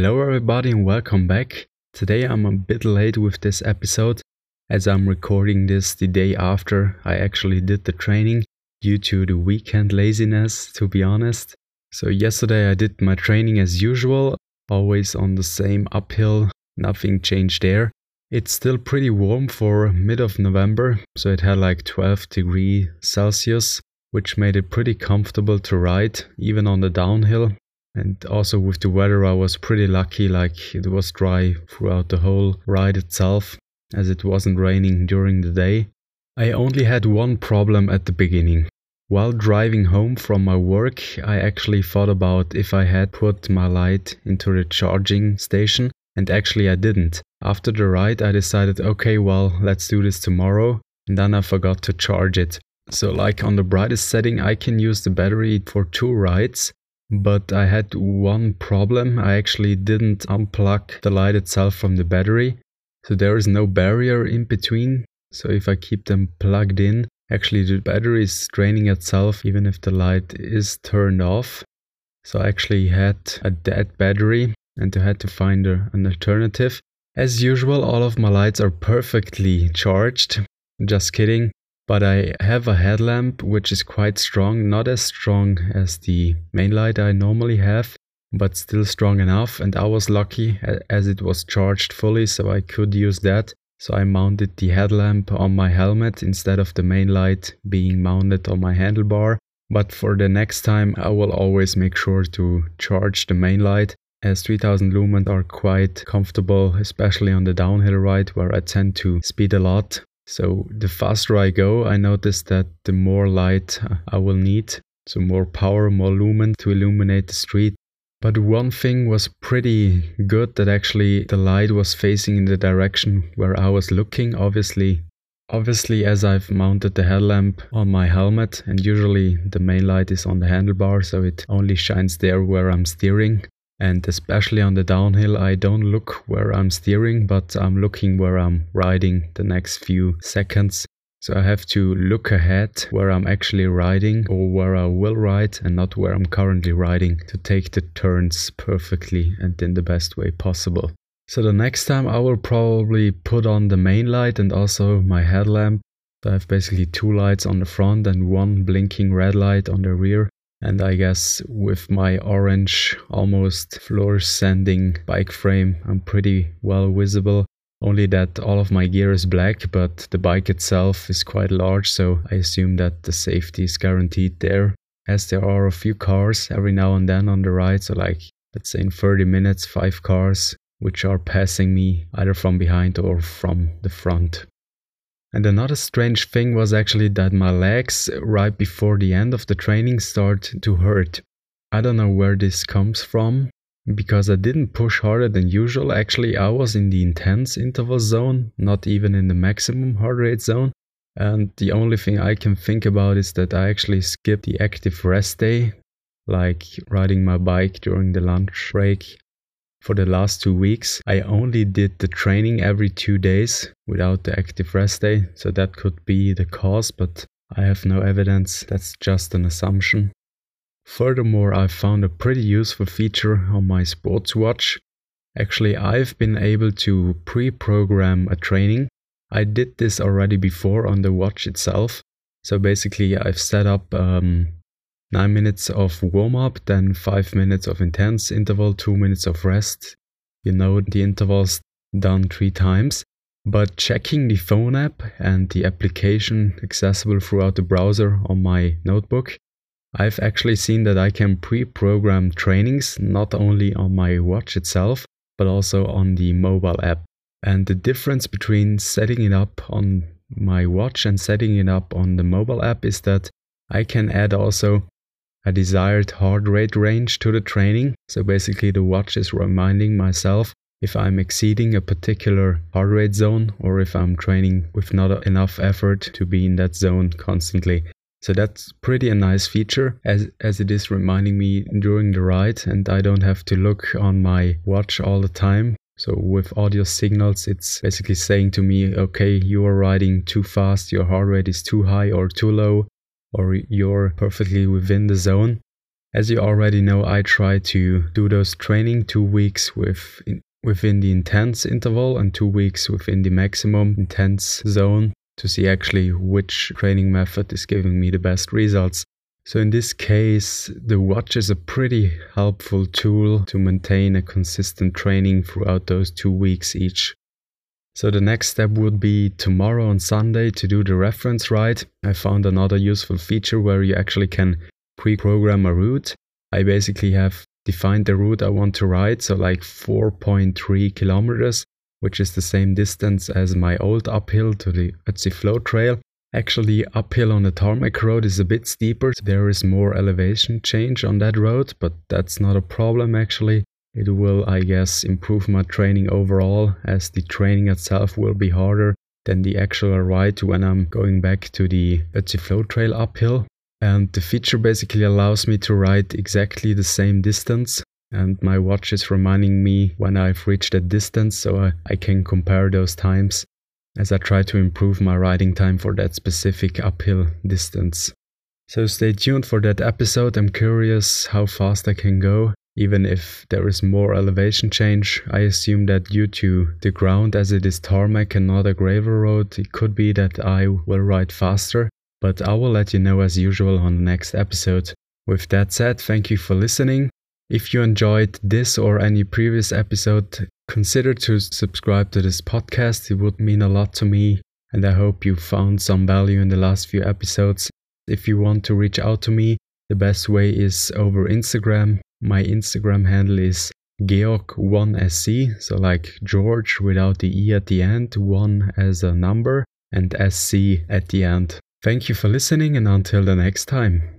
Hello, everybody, and welcome back. Today I'm a bit late with this episode as I'm recording this the day after I actually did the training due to the weekend laziness, to be honest. So, yesterday I did my training as usual, always on the same uphill, nothing changed there. It's still pretty warm for mid of November, so it had like 12 degree Celsius, which made it pretty comfortable to ride, even on the downhill. And also with the weather, I was pretty lucky, like it was dry throughout the whole ride itself, as it wasn't raining during the day. I only had one problem at the beginning. While driving home from my work, I actually thought about if I had put my light into the charging station, and actually I didn't. After the ride, I decided, okay, well, let's do this tomorrow, and then I forgot to charge it. So, like on the brightest setting, I can use the battery for two rides, but I had one problem. I actually didn't unplug the light itself from the battery. So there is no barrier in between. So if I keep them plugged in, actually the battery is draining itself even if the light is turned off. So I actually had a dead battery and I had to find a, an alternative. As usual, all of my lights are perfectly charged. Just kidding but I have a headlamp which is quite strong, not as strong as the main light I normally have, but still strong enough. And I was lucky as it was charged fully, so I could use that. So I mounted the headlamp on my helmet instead of the main light being mounted on my handlebar. But for the next time, I will always make sure to charge the main light as 3000 lumens are quite comfortable, especially on the downhill ride where I tend to speed a lot. So the faster I go, I notice that the more light I will need. So more power, more lumen to illuminate the street. But one thing was pretty good that actually the light was facing in the direction where I was looking. Obviously, obviously as I've mounted the headlamp on my helmet and usually the main light is on the handlebar so it only shines there where I'm steering and especially on the downhill I don't look where I'm steering but I'm looking where I'm riding the next few seconds so I have to look ahead where I'm actually riding or where I will ride and not where I'm currently riding to take the turns perfectly and in the best way possible. So the next time I will probably put on the main light and also my headlamp. So I have basically two lights on the front and one blinking red light on the rear and I guess with my orange, almost fluorescending bike frame, I'm pretty well visible. Only that all of my gear is black, but the bike itself is quite large, so I assume that the safety is guaranteed there. As there are a few cars every now and then on the ride, so like let's say in 30 minutes, five cars which are passing me either from behind or from the front. And another strange thing was actually that my legs, right before the end of the training, start to hurt. I don't know where this comes from because I didn't push harder than usual. Actually, I was in the intense interval zone, not even in the maximum heart rate zone. And the only thing I can think about is that I actually skipped the active rest day, like riding my bike during the lunch break for the last two weeks, I only did the training every two days without the active rest day, so that could be the cause, but I have no evidence, that's just an assumption. Furthermore, I found a pretty useful feature on my sports watch. Actually, I've been able to pre program a training. I did this already before on the watch itself. So basically, I've set up um, 9 minutes of warm up, then 5 minutes of intense interval, 2 minutes of rest. You know the intervals done 3 times. But checking the phone app and the application accessible throughout the browser on my notebook, I've actually seen that I can pre program trainings not only on my watch itself, but also on the mobile app. And the difference between setting it up on my watch and setting it up on the mobile app is that I can add also a desired heart rate range to the training. So basically, the watch is reminding myself if I'm exceeding a particular heart rate zone or if I'm training with not enough effort to be in that zone constantly. So that's pretty a nice feature as, as it is reminding me during the ride and I don't have to look on my watch all the time. So with audio signals, it's basically saying to me, okay, you are riding too fast, your heart rate is too high or too low or you're perfectly within the zone. As you already know, I try to do those training two weeks with within the intense interval and two weeks within the maximum intense zone to see actually which training method is giving me the best results. So in this case, the watch is a pretty helpful tool to maintain a consistent training throughout those two weeks each. So the next step would be tomorrow on Sunday to do the reference ride. I found another useful feature where you actually can pre-program a route. I basically have defined the route I want to ride, so like 4.3 kilometers, which is the same distance as my old uphill to the Ötzi Trail. Actually, uphill on the tarmac road is a bit steeper. There is more elevation change on that road, but that's not a problem actually. It will, I guess, improve my training overall as the training itself will be harder than the actual ride when I'm going back to the Ötzi Flow Trail uphill. And the feature basically allows me to ride exactly the same distance and my watch is reminding me when I've reached that distance so I can compare those times as I try to improve my riding time for that specific uphill distance. So stay tuned for that episode. I'm curious how fast I can go. Even if there is more elevation change, I assume that due to the ground as it is tarmac and not a gravel road, it could be that I will ride faster, but I will let you know as usual on the next episode. With that said, thank you for listening. If you enjoyed this or any previous episode, consider to subscribe to this podcast. It would mean a lot to me, and I hope you found some value in the last few episodes. If you want to reach out to me, the best way is over Instagram. My Instagram handle is Georg1sc, so like George without the E at the end, 1 as a number, and SC at the end. Thank you for listening, and until the next time.